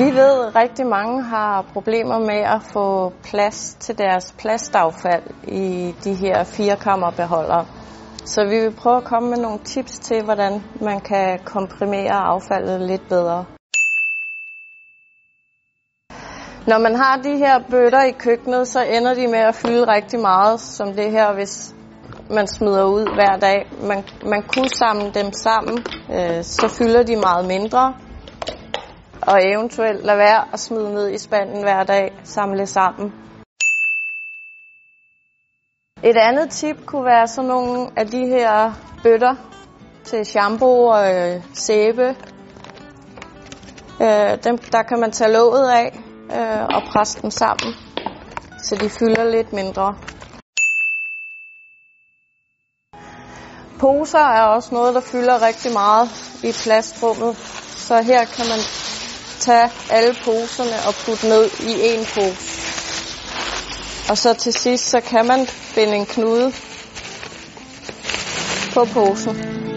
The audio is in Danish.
Vi ved, at rigtig mange har problemer med at få plads til deres plastaffald i de her firekammerbeholdere. Så vi vil prøve at komme med nogle tips til, hvordan man kan komprimere affaldet lidt bedre. Når man har de her bøtter i køkkenet, så ender de med at fylde rigtig meget, som det her, hvis man smider ud hver dag. Man, man kunne samle dem sammen, øh, så fylder de meget mindre. Og eventuelt lade være at smide ned i spanden hver dag, samle sammen. Et andet tip kunne være sådan nogle af de her bøtter til shampoo og øh, sæbe. Øh, dem, der kan man tage låget af øh, og presse dem sammen, så de fylder lidt mindre. Poser er også noget, der fylder rigtig meget i plastrummet, så her kan man tage alle poserne og putte ned i en pose. Og så til sidst, så kan man binde en knude på posen.